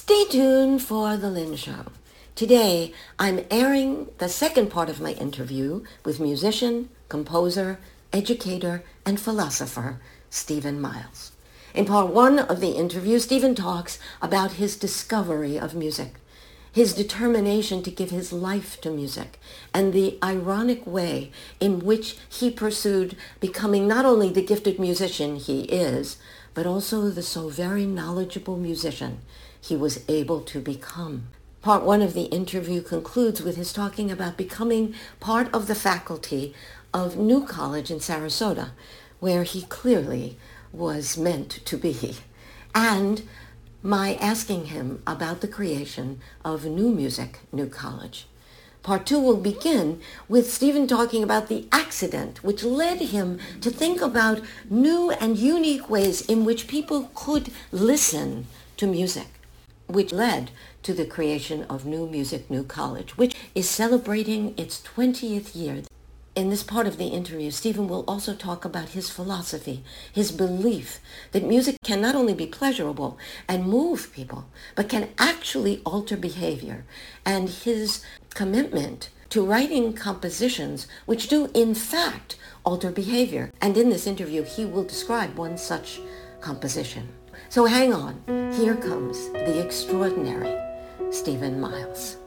Stay tuned for The Lynn Show. Today, I'm airing the second part of my interview with musician, composer, educator, and philosopher Stephen Miles. In part one of the interview, Stephen talks about his discovery of music, his determination to give his life to music, and the ironic way in which he pursued becoming not only the gifted musician he is, but also the so very knowledgeable musician he was able to become. Part one of the interview concludes with his talking about becoming part of the faculty of New College in Sarasota, where he clearly was meant to be, and my asking him about the creation of New Music, New College. Part two will begin with Stephen talking about the accident which led him to think about new and unique ways in which people could listen to music, which led to the creation of New Music, New College, which is celebrating its 20th year. In this part of the interview, Stephen will also talk about his philosophy, his belief that music can not only be pleasurable and move people, but can actually alter behavior, and his commitment to writing compositions which do in fact alter behavior. And in this interview, he will describe one such composition. So hang on. Here comes the extraordinary Stephen Miles.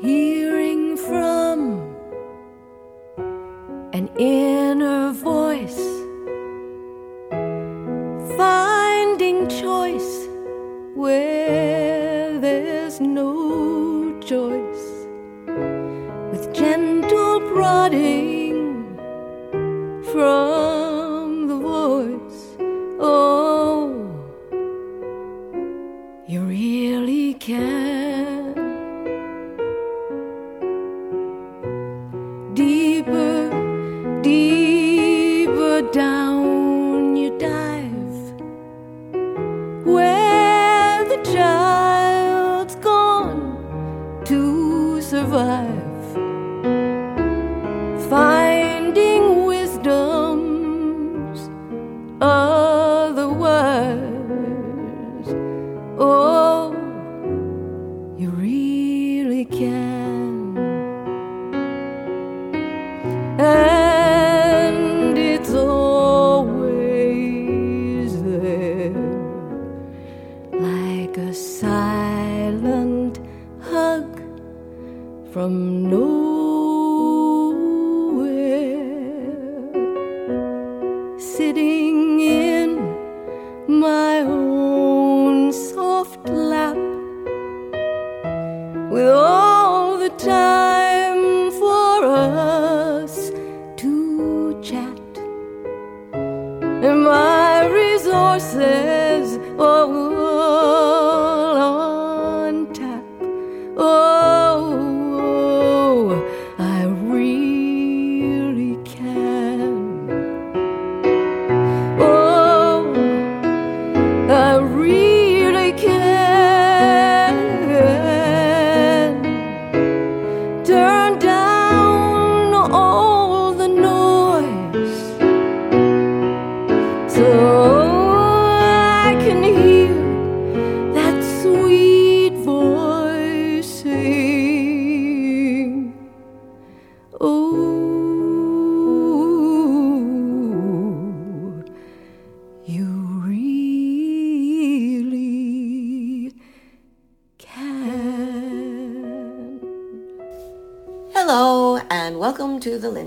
Hearing from an inner voice, finding choice where there's no choice, with gentle prodding from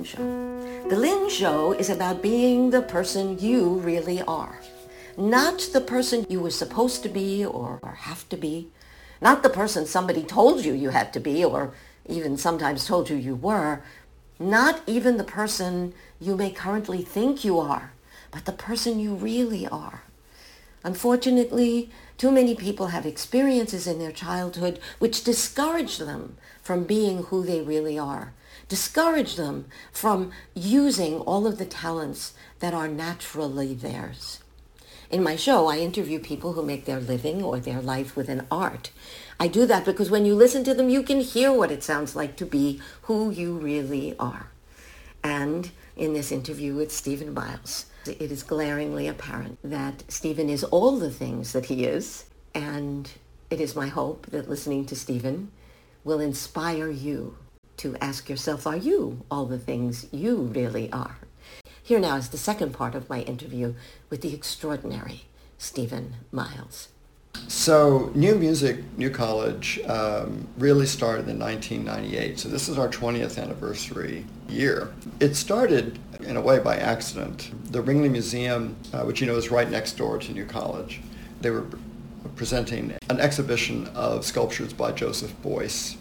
Lynn Show. The Lynn Show is about being the person you really are. Not the person you were supposed to be or, or have to be. Not the person somebody told you you had to be or even sometimes told you you were. Not even the person you may currently think you are, but the person you really are. Unfortunately, too many people have experiences in their childhood which discourage them from being who they really are, discourage them from using all of the talents that are naturally theirs. In my show, I interview people who make their living or their life with an art. I do that because when you listen to them, you can hear what it sounds like to be who you really are. And in this interview with Stephen Miles, it is glaringly apparent that Stephen is all the things that he is, And it is my hope that listening to Stephen will inspire you to ask yourself, are you all the things you really are? Here now is the second part of my interview with the extraordinary Stephen Miles. So, New Music, New College um, really started in 1998. So, this is our 20th anniversary year. It started in a way by accident. The Ringling Museum, uh, which you know is right next door to New College, they were presenting an exhibition of sculptures by Joseph Beuys.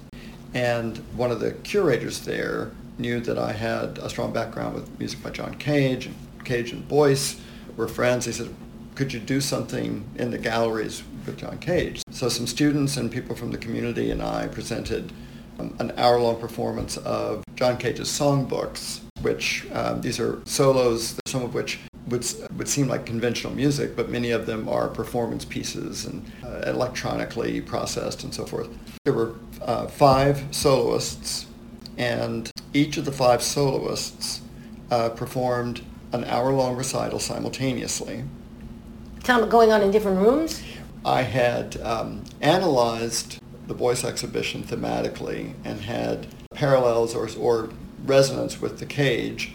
And one of the curators there knew that I had a strong background with music by John Cage, and Cage and Beuys were friends. He said, could you do something in the galleries with John Cage? So some students and people from the community and I presented um, an hour-long performance of John Cage's songbooks, which um, these are solos, some of which would, would seem like conventional music, but many of them are performance pieces and uh, electronically processed and so forth. There were uh, five soloists, and each of the five soloists uh, performed an hour-long recital simultaneously. Tell them going on in different rooms? I had um, analyzed the Beuys exhibition thematically and had parallels or, or resonance with the cage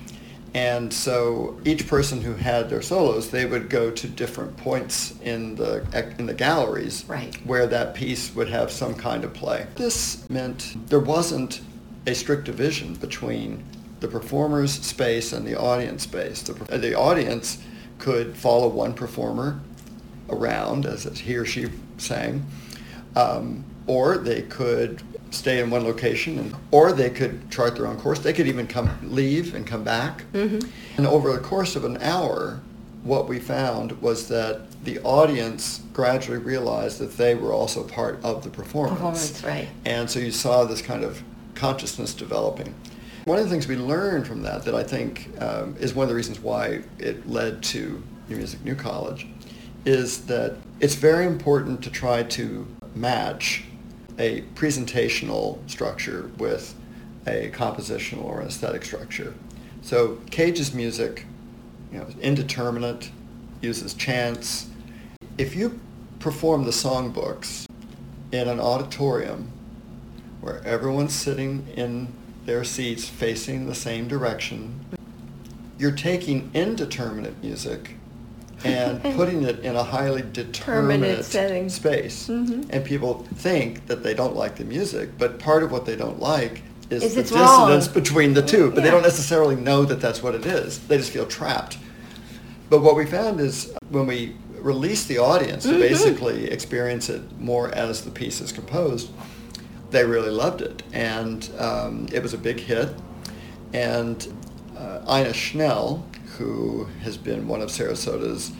and so each person who had their solos, they would go to different points in the in the galleries right. where that piece would have some kind of play. This meant there wasn't a strict division between the performer's space and the audience space. The, the audience could follow one performer around as he or she sang, um, or they could stay in one location, and, or they could chart their own course. They could even come leave and come back. Mm-hmm. And over the course of an hour, what we found was that the audience gradually realized that they were also part of the performance. Performance, right. And so you saw this kind of consciousness developing. One of the things we learned from that that I think um, is one of the reasons why it led to New Music New College is that it's very important to try to match a presentational structure with a compositional or an aesthetic structure. So Cage's music, you know, indeterminate, uses chance. If you perform the songbooks in an auditorium where everyone's sitting in their seats facing the same direction, you're taking indeterminate music and putting it in a highly determinate space. Mm-hmm. And people think that they don't like the music, but part of what they don't like is, is the dissonance wrong. between the two. But yeah. they don't necessarily know that that's what it is. They just feel trapped. But what we found is when we release the audience to mm-hmm. basically experience it more as the piece is composed, they really loved it. And um, it was a big hit. And uh, Ina Schnell, who has been one of Sarasota's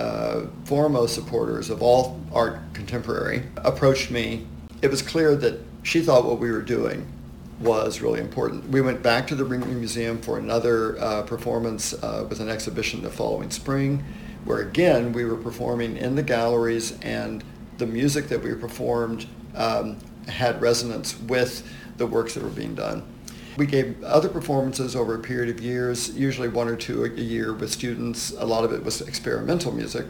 uh, foremost supporters of all art contemporary, approached me. It was clear that she thought what we were doing was really important. We went back to the Ringling Museum for another uh, performance uh, with an exhibition the following spring, where again we were performing in the galleries and the music that we performed um, had resonance with the works that were being done. We gave other performances over a period of years, usually one or two a year with students. A lot of it was experimental music.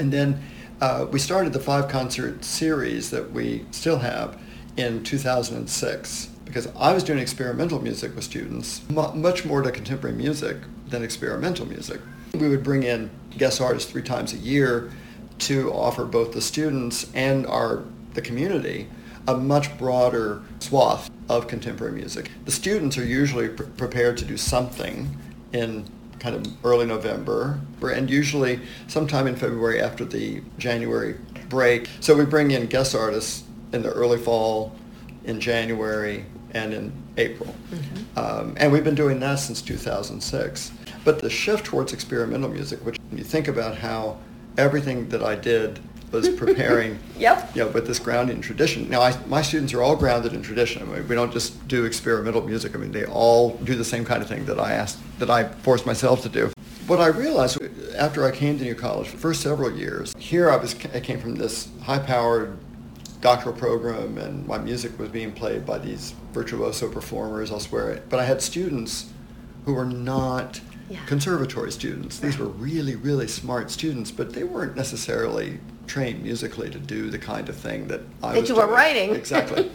And then uh, we started the five concert series that we still have in 2006 because I was doing experimental music with students, much more to contemporary music than experimental music. We would bring in guest artists three times a year to offer both the students and our the community a much broader swath of contemporary music. The students are usually pr- prepared to do something in kind of early November and usually sometime in February after the January break. So we bring in guest artists in the early fall, in January, and in April. Mm-hmm. Um, and we've been doing that since 2006. But the shift towards experimental music, which when you think about how everything that I did was preparing yep. you know, with this grounding in tradition. Now, I, my students are all grounded in tradition. I mean, we don't just do experimental music. I mean, they all do the same kind of thing that I asked, that I forced myself to do. What I realized after I came to New College, for the first several years, here I was, I came from this high-powered doctoral program, and my music was being played by these virtuoso performers elsewhere. But I had students who were not yeah. conservatory students. These were really, really smart students, but they weren't necessarily trained musically to do the kind of thing that I That was you were doing. writing. Exactly.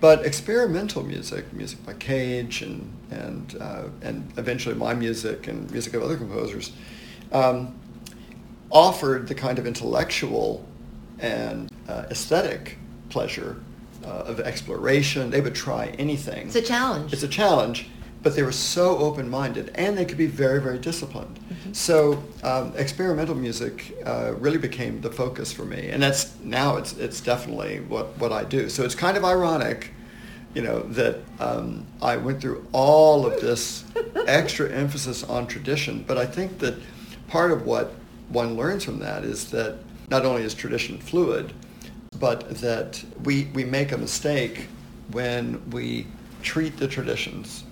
But experimental music, music by Cage and and uh, and eventually my music and music of other composers, um, offered the kind of intellectual and uh, aesthetic pleasure uh, of exploration. They would try anything. It's a challenge. It's a challenge, but they were so open-minded, and they could be very, very disciplined. So um, experimental music uh, really became the focus for me, and that's now it's it's definitely what what I do. So it's kind of ironic, you know, that um, I went through all of this extra emphasis on tradition, but I think that part of what one learns from that is that not only is tradition fluid, but that we, we make a mistake when we treat the traditions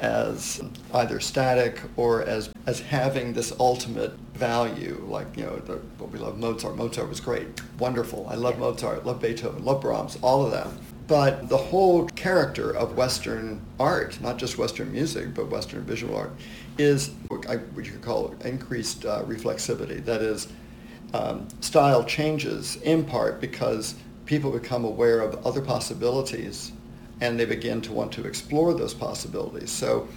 as either static or as, as having this ultimate value, like, you know, the, what we love Mozart. Mozart was great, wonderful. I love Mozart, love Beethoven, love Brahms, all of that. But the whole character of Western art, not just Western music, but Western visual art, is what I- what you could call increased uh, reflexivity. That is, um, style changes in part because people become aware of other possibilities and they begin to want to explore those possibilities. So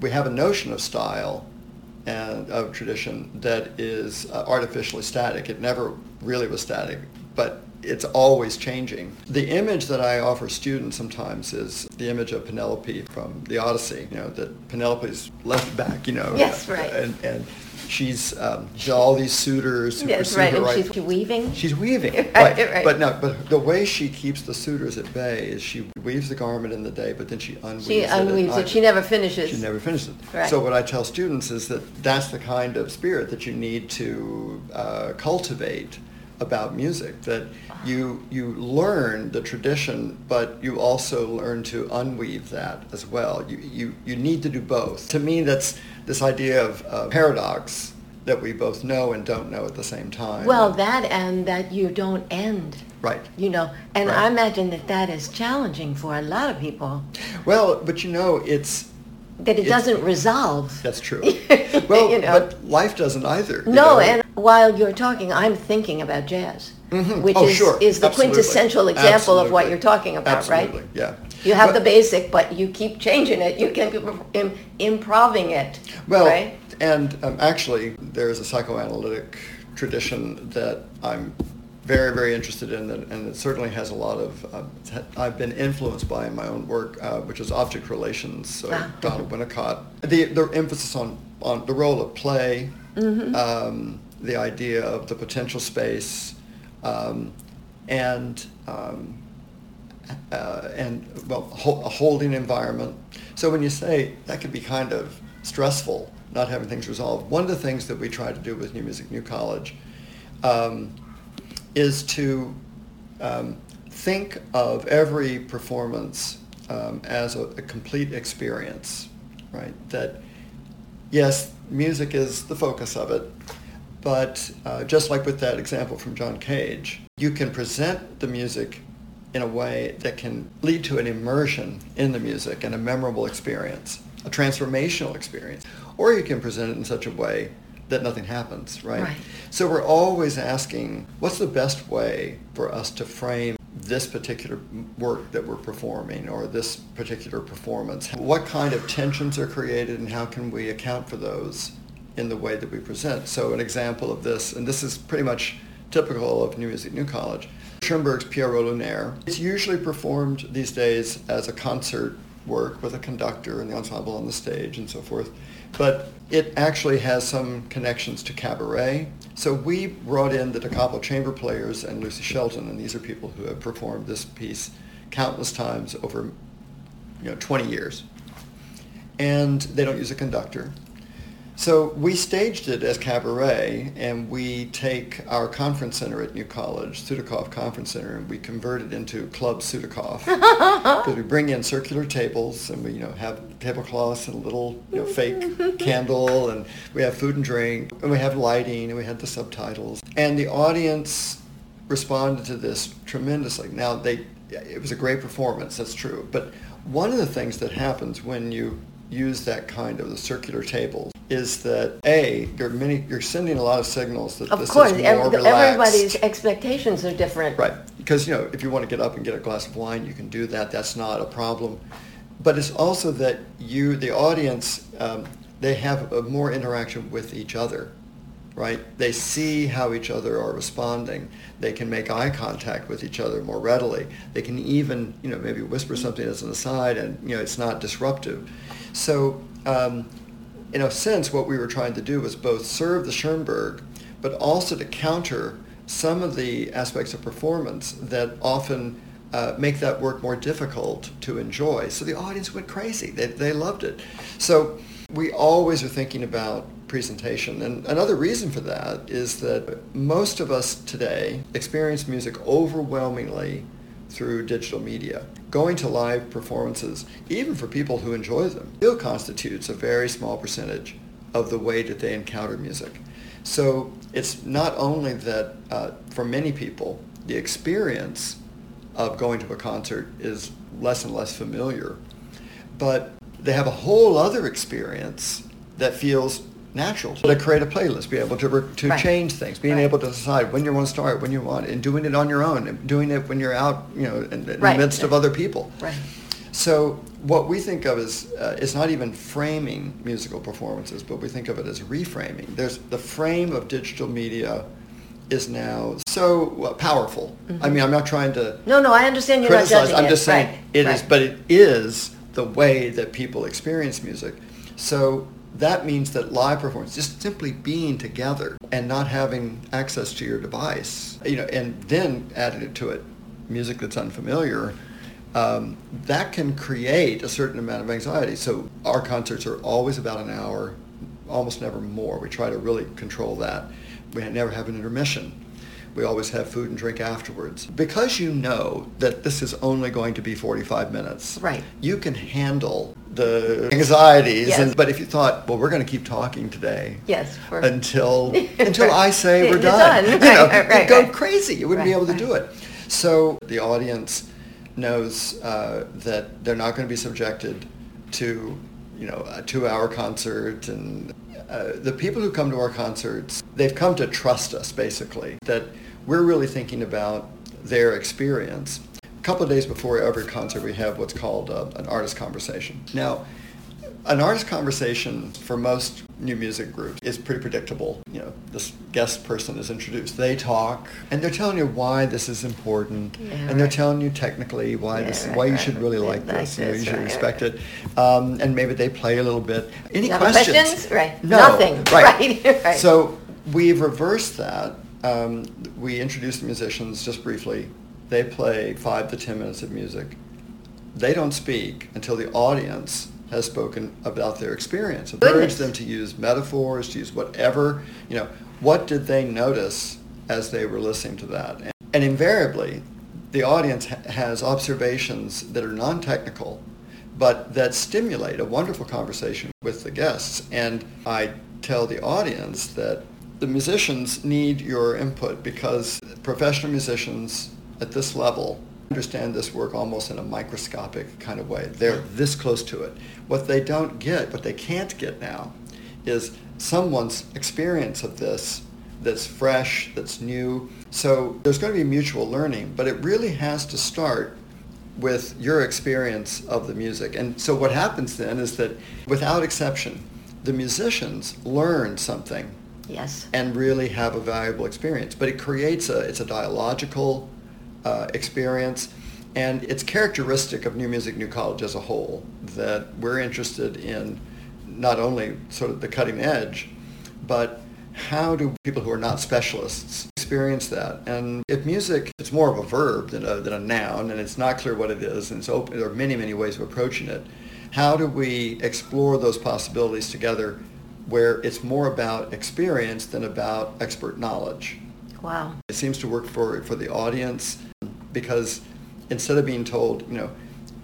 we have a notion of style and of tradition that is uh, artificially static. It never really was static, but it's always changing. The image that I offer students sometimes is the image of Penelope from the Odyssey, you know, that Penelope's left back, you know. Yes, right. And, and she's, um, she's all these suitors who Yes, pursue right, her and right. she's weaving. She's weaving, Right, right, right. But no, but the way she keeps the suitors at bay is she weaves the garment in the day, but then she unweaves She it at unweaves it. night. She never finishes. She never finishes it. Right. So what I tell students is that that's the kind of spirit that you need to uh, cultivate about music. That you you learn the tradition, but you also learn to unweave that as well. You you you need to do both. To me, that's this idea of uh, paradox that we both know and don't know at the same time. Well, that and that you don't end. right. You know, and Right. I imagine that that is challenging for a lot of people. Well, but you know, it's That it It's- doesn't resolve. that's true. Well, You know. but life doesn't either. you No, know? and while you're talking, I'm thinking about jazz, Mhm. which Oh, is, sure. is the Absolutely. quintessential example of what you're talking about, Absolutely, right? yeah. You have But- the basic, but you keep changing it. You can keep im- improving it, Well, right? and um, actually, there is a psychoanalytic tradition that I'm very, very interested in, that, and it certainly has a lot of, uh, I've been influenced by in my own work, uh, which is object relations, so Ah. Donald Winnicott. The, the emphasis on, on the role of play, Mm-hmm. um, the idea of the potential space, um, and um, uh, and well, ho- a holding environment. So when you say that could be kind of stressful, not having things resolved, one of the things that we try to do with New Music New College um, is to um, think of every performance um, as a, a complete experience, right? That yes, music is the focus of it, but uh, just like with that example from John Cage, you can present the music in a way that can lead to an immersion in the music and a memorable experience, a transformational experience. Or you can present it in such a way that nothing happens, right? Right. So we're always asking, what's the best way for us to frame this particular work that we're performing or this particular performance? What kind of tensions are created and how can we account for those in the way that we present? So an example of this, and this is pretty much typical of New Music New College, Schoenberg's Pierrot Lunaire. It's usually performed these days as a concert work with a conductor and the ensemble on the stage and so forth. But it actually has some connections to cabaret. So we brought in the Da Capo chamber players and Lucy Shelton, and these are people who have performed this piece countless times over you know 20 years. And they don't use a conductor. So we staged it as cabaret, and we take our conference center at New College, Sudakoff Conference Center, and we convert it into Club Sudakoff. Because we bring in circular tables, and we you know have tablecloths and a little you know fake candle, and we have food and drink, and we have lighting, and we had the subtitles, and the audience responded to this tremendously. Now they, it was a great performance, that's true, but one of the things that happens when you use that kind of the circular tables is that a you're many you're sending a lot of signals that Of this course, is more relaxed. everybody's expectations are different. Right, because you know if you want to get up and get a glass of wine, you can do that. That's not a problem. But it's also that you, the audience, um, they have a more interaction with each other, right? They see how each other are responding. They can make eye contact with each other more readily. They can even, you know, maybe whisper something as an aside, and you know, it's not disruptive. So, um, in a sense, what we were trying to do was both serve the Schoenberg, but also to counter some of the aspects of performance that often uh, make that work more difficult to enjoy. So the audience went crazy. They, they loved it. So we always are thinking about presentation. And another reason for that is that most of us today experience music overwhelmingly through digital media. Going to live performances, even for people who enjoy them, still constitutes a very small percentage of the way that they encounter music. So it's not only that uh, for many people, the experience of going to a concert is less and less familiar, but they have a whole other experience that feels natural. To create a playlist, be able to, re- to Right. change things, being Right. able to decide when you want to start, when you want, and doing it on your own, and doing it when you're out, you know, in, in Right. the midst of other people. Right. So what we think of as uh, it's not even framing musical performances, but we think of it as reframing. There's the frame of digital media is now so uh, powerful. I mean, I'm not trying to No, no, I understand Mm-hmm. you're not criticize. judging I'm it. just saying Right, it is, but it is the way that people experience music. So that means that live performance, just simply being together and not having access to your device, you know, and then adding it to it, music that's unfamiliar, um, that can create a certain amount of anxiety. So our concerts are always about an hour, almost never more. We try to really control that. We never have an intermission. We always have food and drink afterwards. Because you know that this is only going to be 45 minutes, Right. you can handle the anxieties. Yes. And, but if you thought, well, we're going to keep talking today Yes, for- until until I say we're done, done. you know, Right, right, you'd go right. crazy. You wouldn't be able to do it. So the audience knows uh, that they're not going to be subjected to, you know, a two-hour concert. And uh, the people who come to our concerts, they've come to trust us, basically, that we're really thinking about their experience. A couple of days before every concert, we have what's called uh, an artist conversation. Now, an artist conversation for most new music groups is pretty predictable. You know, this guest person is introduced. They talk, and they're telling you why this is important, Yeah, and they're telling you technically why Yeah, this, right, why you right. should really like like this, and you should right, respect right. it. Um, and maybe they play a little bit. Any questions? questions? Right. No. Nothing. Right. Right, right. So we've reversed that. Um, we introduce the musicians just briefly. They play five to ten minutes of music they don't speak until the audience has spoken about their experience. Encourage them to use metaphors, to use whatever, you know, what did they notice as they were listening to that? And, and invariably, the audience ha- has observations that are non-technical, but that stimulate a wonderful conversation with the guests. And I tell the audience that the musicians need your input because professional musicians at this level understand this work almost in a microscopic kind of way. They're this close to it. What they don't get, what they can't get now, is someone's experience of this that's fresh, that's new. So there's going to be mutual learning, but it really has to start with your experience of the music. And so what happens then is that without exception, the musicians learn something Yes. and really have a valuable experience. But it creates a, it's a dialogical uh, experience, and it's characteristic of New Music New College as a whole that we're interested in not only sort of the cutting edge, but how do people who are not specialists experience that? And if music, it's more of a verb than a, than a noun, and it's not clear what it is, and it's open, there are many, many ways of approaching it. How do we explore those possibilities together where it's more about experience than about expert knowledge? Wow. It seems to work for, for the audience because instead of being told, you know,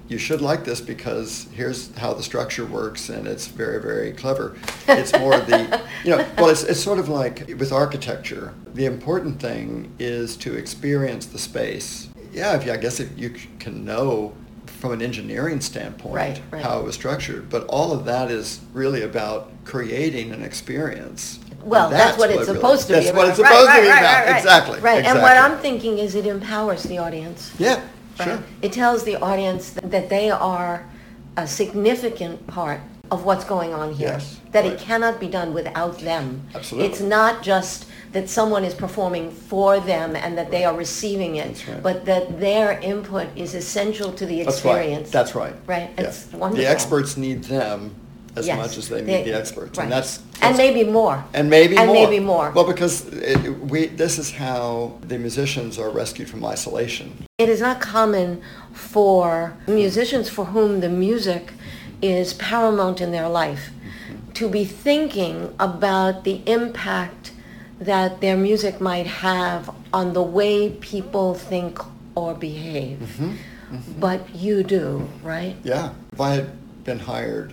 you should like this because here's how the structure works and it's very, very clever. It's more the, you know, well, it's, it's sort of like with architecture. The important thing is to experience the space. Yeah, if you, I guess if you can know from an engineering standpoint Right, right. how it was structured. But all of that is really about creating an experience. Well, that's what it's supposed to be That's about. what it's Right, supposed right, to be right, about. right, right. Exactly. Right, and what exactly. I'm thinking is it empowers the audience. Yeah, Right. sure. It tells the audience that they are a significant part of what's going on here. Yes, That right. it cannot be done without them. Absolutely. It's not just that someone is performing for them and that they are receiving it, That's right. but that their input is essential to the That's experience. right. That's right. Right, Yeah. it's wonderful. The experts need them as Yes, much as they need the experts, right. and that's, And that's- maybe more. and maybe And more. maybe more. Well, because it, we this is how the musicians are rescued from isolation. It is not common for musicians for whom the music is paramount in their life to be thinking about the impact that their music might have on the way people think or behave. Mm-hmm. Mm-hmm. But you do, right? Yeah. If I had been hired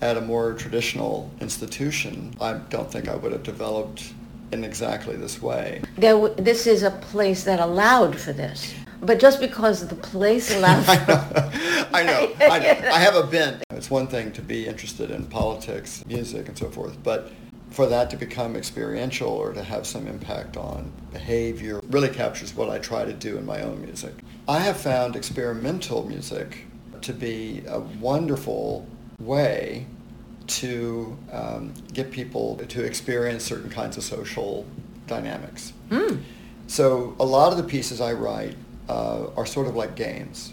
at a more traditional institution, I don't think I would have developed in exactly this way. There, w- this is a place that allowed for this. But just because the place allowed I for know. I know. I know. I have a bent. It's one thing to be interested in politics, music, and so forth, but for that to become experiential or to have some impact on behavior really captures what I try to do in my own music. I have found experimental music to be a wonderful way to um, get people to experience certain kinds of social dynamics. So a lot of the pieces I write uh, are sort of like games.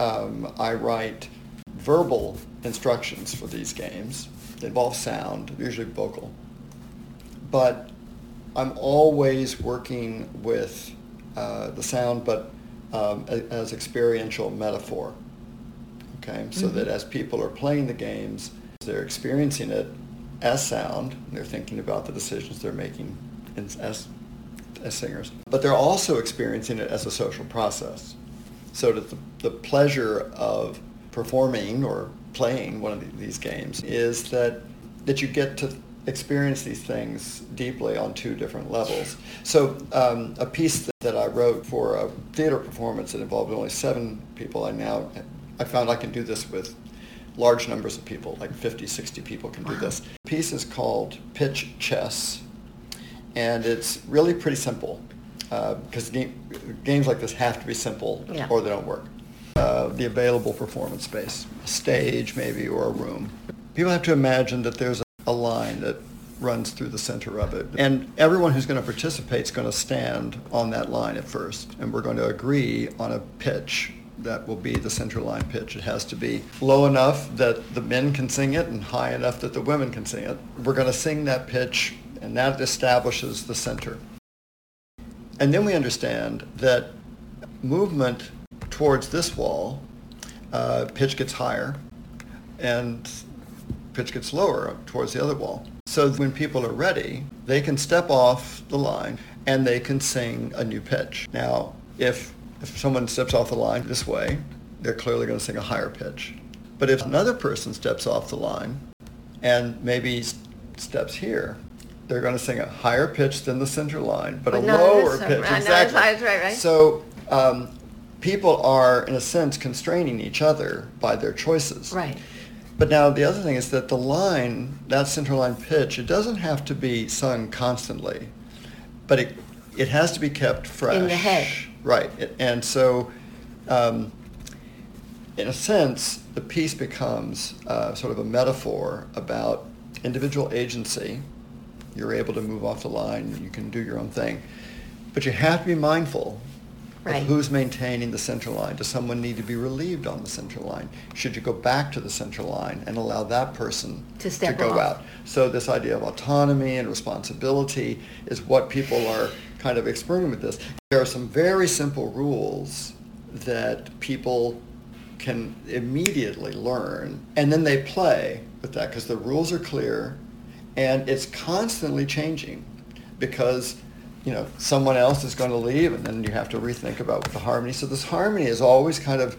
Um, I write verbal instructions for these games. They involve sound, usually vocal. But I'm always working with uh, the sound, but um, as experiential metaphor. Okay, so that as people are playing the games, they're experiencing it as sound. And they're thinking about the decisions they're making in, as as singers, but they're also experiencing it as a social process. So that the, the pleasure of performing or playing one of the- these games is that that you get to experience these things deeply on two different levels. So um, a piece that, that I wrote for a theater performance that involved only seven people, I now I found I can do this with large numbers of people, like 50, 60 people can do this. The piece is called Pitch Chess and it's really pretty simple because game, games like this have to be simple Yeah. or they don't work. Uh, the available performance space, a stage maybe or a room. People have to imagine that there's a, a line that runs through the center of it, and everyone who's going to participate is going to stand on that line at first, and we're going to agree on a pitch that will be the center line pitch. It has to be low enough that the men can sing it and high enough that the women can sing it. We're going to sing that pitch and that establishes the center. And then we understand that movement towards this wall, uh, pitch gets higher and pitch gets lower towards the other wall. So when people are ready, they can step off the line and they can sing a new pitch. Now, if, if someone steps off the line this way, they're clearly going to sing a higher pitch. But if another person steps off the line and maybe steps here, they're going to sing a higher pitch than the center line, but, But a lower pitch. Right, exactly. right, right. So um, people are, in a sense, constraining each other by their choices. Right. But now the other thing is that the line, that center line pitch, it doesn't have to be sung constantly, but it it has to be kept fresh. In the head. Right. And so, um, in a sense, the piece becomes uh, sort of a metaphor about individual agency. You're able to move off the line. You can do your own thing. But you have to be mindful Right. of who's maintaining the center line. Does someone need to be relieved on the center line? Should you go back to the center line and allow that person To step go off. out? So this idea of autonomy and responsibility is what people are kind of experimenting with this. There are some very simple rules that people can immediately learn and then they play with that because the rules are clear and it's constantly changing because you know someone else is going to leave and then you have to rethink about the harmony so this harmony is always kind of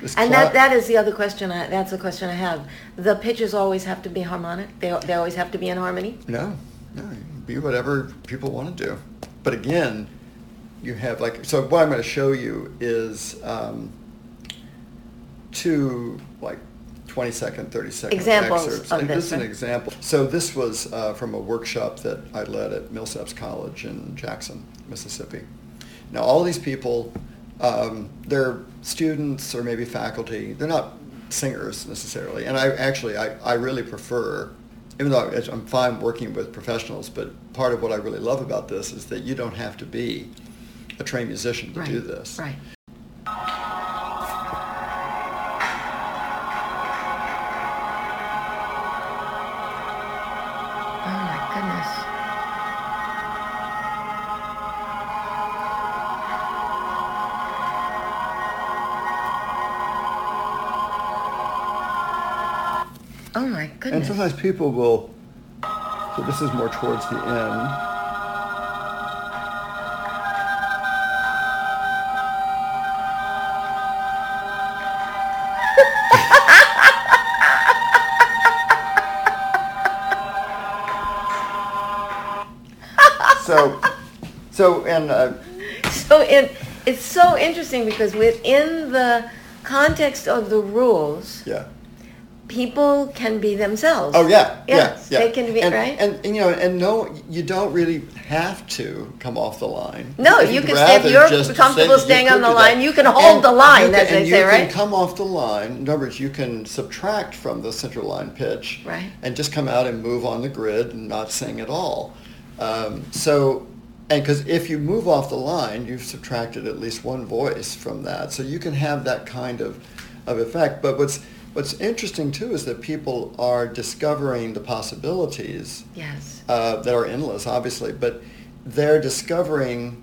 this And that, that is the other question, I, that's the question I have. The pitches always have to be harmonic? They, they always have to be in harmony? No, no, be whatever people want to do. But again, you have like, so what I'm going to show you is um, two like 20 second, 30 second Examples excerpts. of and this, this is an example. So this was uh, from a workshop that I led at Millsaps College in Jackson, Mississippi. Now all these people, um, they're students or maybe faculty. They're not singers necessarily. And I actually, I, I really prefer, even though I'm fine working with professionals, but part of what I really love about this is that you don't have to be a trained musician to right. do this. Right. Sometimes people will, so this is more towards the end. so, so, and uh, So it, it's so interesting because within the context of the rules, yeah. People can be themselves. Oh yeah, Yes, yeah, yeah. they can be and, right. And, and you know, and no, you don't really have to come off the line. No, you you'd can stay- if you're comfortable staying on the line, you can hold And the line, you as they and say, you can come off the line. In other words, you can subtract from the center line pitch, Right. and just come out and move on the grid and not sing at all. Um, so, and because if you move off the line, you've subtracted at least one voice from that. So you can have that kind of, of effect. But what's what's interesting too is that people are discovering the possibilities yes. uh, that are endless, obviously, but they're discovering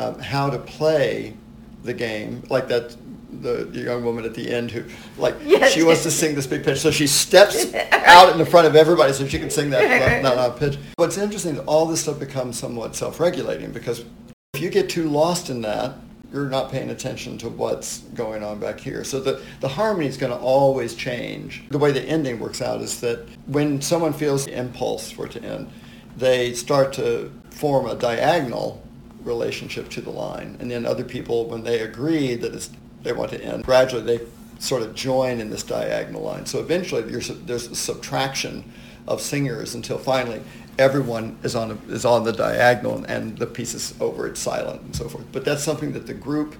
um, how to play the game, like that the, the young woman at the end who, like, Yes. she wants to sing this big pitch, so she steps out in the front of everybody so she can sing that that loud pitch. What's interesting is all this stuff becomes somewhat self-regulating because if you get too lost in that, you're not paying attention to what's going on back here. So the, the harmony is going to always change. The way the ending works out is that when someone feels the impulse for it to end, they start to form a diagonal relationship to the line. And then other people, when they agree that they want to end, gradually they sort of join in this diagonal line. So eventually there's a subtraction of singers until finally everyone is on, a, is on the diagonal and the piece is over, it's silent and so forth. But that's something that the group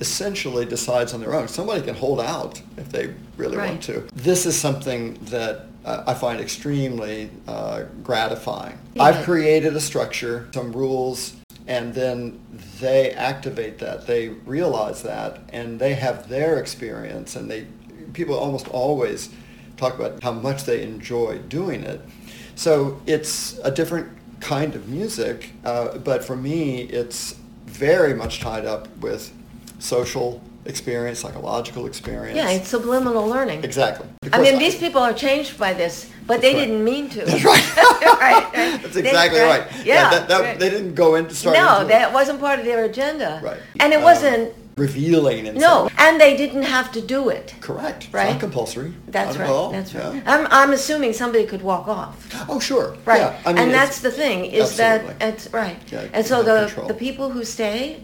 essentially decides on their own. Somebody can hold out if they really Right. want to. This is something that uh, I find extremely uh, gratifying. Yeah. I've created a structure, some rules, and then they activate that. They realize that, and they have their experience, and they people almost always talk about how much they enjoy doing it. So it's a different kind of music, uh, but for me, it's very much tied up with social experience, psychological experience. Yeah, it's subliminal learning. exactly. Of I mean, these people are changed by this, but they right. didn't mean to. That's right. right, right. That's They- exactly right. Yeah, that, that, right. they didn't go into start. no, into it. that wasn't part of their agenda. Right. And it Um, wasn't, revealing. In no, some- and they didn't have to do it. correct. It's Right. not compulsory. That's Not right. That's right. Yeah. I'm, I'm assuming somebody could walk off. Oh, sure. Right. Yeah. I mean, and that's the thing is that it's right. Yeah, and so the control. the people who stay,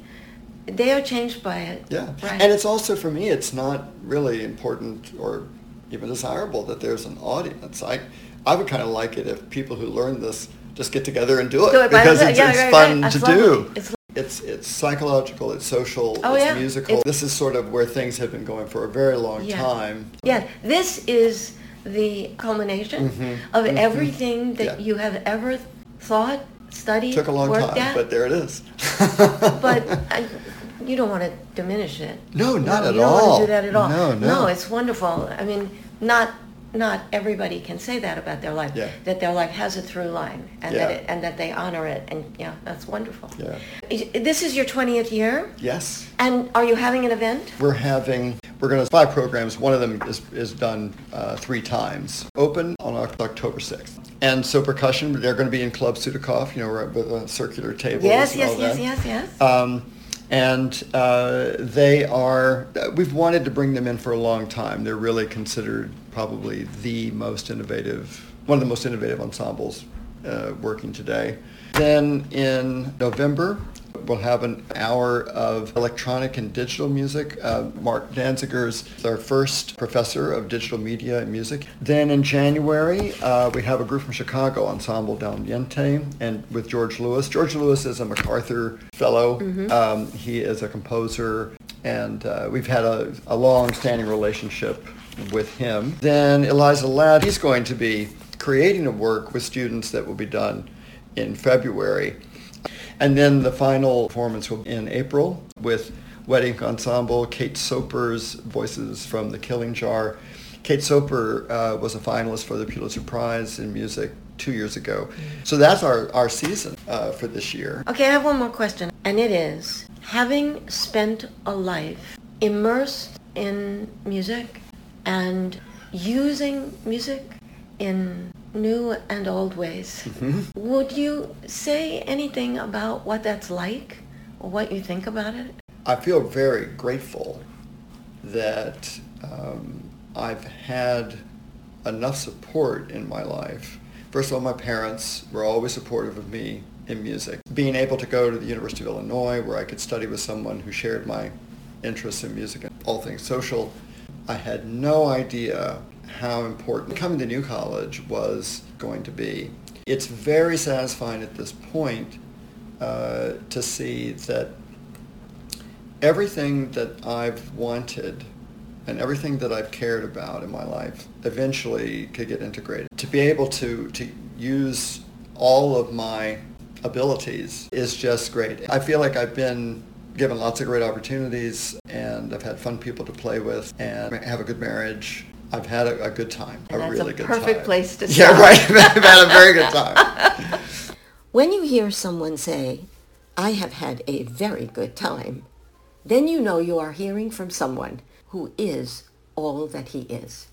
they are changed by it. Yeah. Right. And it's also for me, it's not really important or even desirable that there's an audience. I I would kind of like it if people who learn this just get together and do it, Do it because it's. Yeah, it's right, fun right. to do. It's It's it's psychological, it's social, Oh, it's yeah. musical. It's- this is sort of where things have been going for a very long Yeah. time. Yeah, this is the culmination Mhm, of mhm. everything that Yeah. you have ever thought, studied, Took a long time, at. but there it is. But I, you don't want to diminish it. No, not at all. you don't want to do that at all. No, No, no. it's wonderful. I mean, not not everybody can say that about their life. Yeah. That their life has a through line, and Yeah. that it, and that they honor it, and yeah, that's wonderful. Yeah. This is your twentieth year, yes. and are you having an event? We're having, we're going to, five programs. One of them is, is done uh, three times. Open on October 6th. And Sō Percussion, they're going to be in Club Sudakoff, you know, we're with a circular table. Yes, yes, yes, yes, yes. Um, and uh, they are, we've wanted to bring them in for a long time. They're really considered probably the most innovative, one of the most innovative ensembles uh, working today. Then in November, We'll have an hour of electronic and digital music. Uh, Mark Dancigers is our first professor of digital media and music. Then in January, uh, we have a group from Chicago, Ensemble Dal Niente, and with George Lewis. George Lewis is a MacArthur Fellow. Um, he is a composer, and uh, we've had a, a long-standing relationship with him. Then Eliza Ladd, he's going to be creating a work with students that will be done in February. And then the final performance will be in April with Wet Ink Ensemble, Kate Soper's Voices from the Killing Jar. Kate Soper uh, was a finalist for the Pulitzer Prize in music two years ago. So that's our, our season uh, for this year. Okay, I have one more question, and it is having spent a life immersed in music and using music in new and old ways, would you say anything about what that's like or what you think about it? I feel very grateful that um, I've had enough support in my life. First of all, my parents were always supportive of me in music. Being able to go to the University of Illinois where I could study with someone who shared my interests in music and all things social, I had no idea how important coming to New College was going to be. It's very satisfying at this point uh, to see that everything that I've wanted and everything that I've cared about in my life eventually could get integrated. To be able to, to use all of my abilities is just great. I feel like I've been given lots of great opportunities and I've had fun people to play with and have a good marriage. I've had a, a good time, And a that's really a good time. perfect place to start. Yeah, right. I've had a very good time. When you hear someone say, I have had a very good time, then you know you are hearing from someone who is all that he is,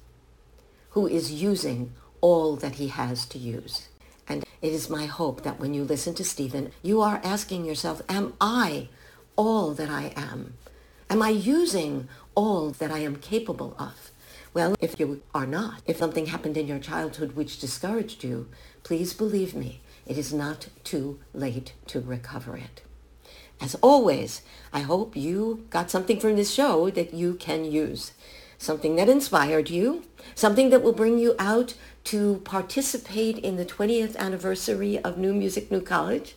who is using all that he has to use. And it is my hope that when you listen to Stephen, you are asking yourself, am I all that I am? Am I using all that I am capable of? Well, if you are not, if something happened in your childhood which discouraged you, please believe me, it is not too late to recover it. As always, I hope you got something from this show that you can use. Something that inspired you, something that will bring you out to participate in the 20th anniversary of New Music New College,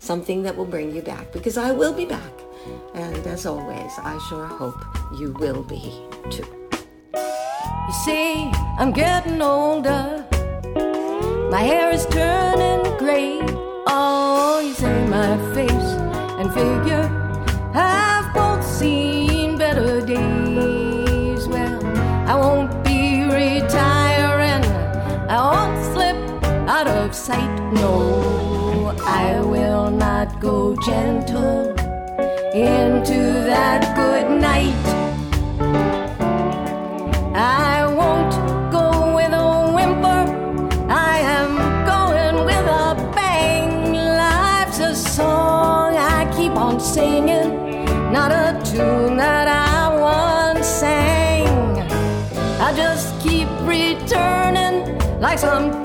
something that will bring you back, because I will be back. And as always, I sure hope you will be too. You see, I'm getting older. My hair is turning gray. Oh, you say my face and figure have both seen better days. Well, I won't be retiring. I won't slip out of sight. No, go gentle into that good night. I won't go with a whimper. I am going with a bang. Life's a song I keep on singing, not a tune that I once sang. I just keep returning like some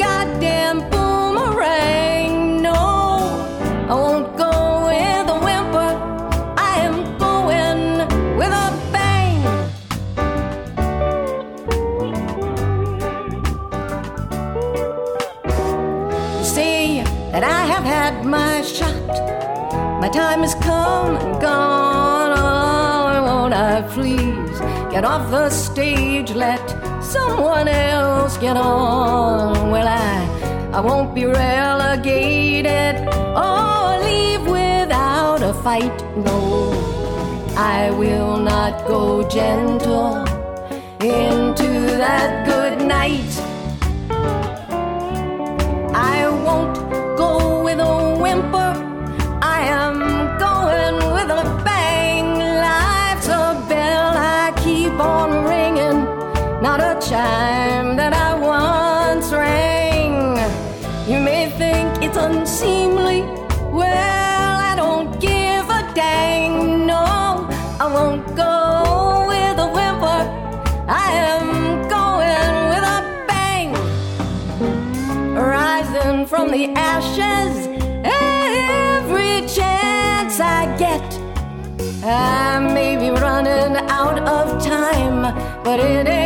time has come and gone. Oh, won't I please get off the stage? Let someone else get on. Well, I, I won't be relegated or leave without a fight. No, I will not go gentle into that good night. I won't go with a chime that I once rang. You may think it's unseemly. Well, I don't give a dang. No, I won't go with a whimper. I am going with a bang. Rising from the ashes every chance I get. I may be running out of time, but it ain't.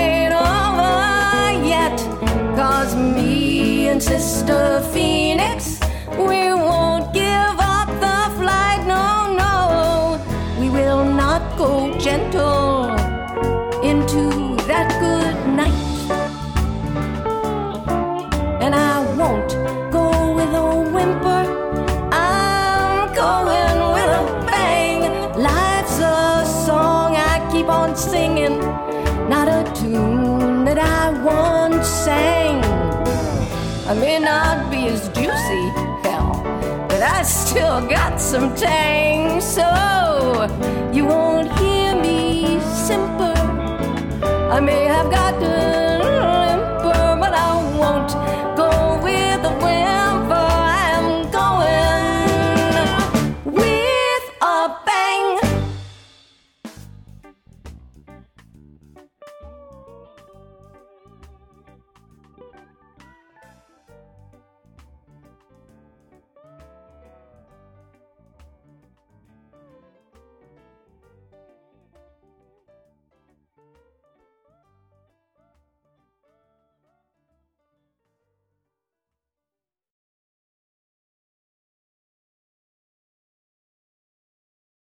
Sister Phoenix, we won't give up the flight, no, no. We will not go gentle into that good night. And I won't got some tang. So oh.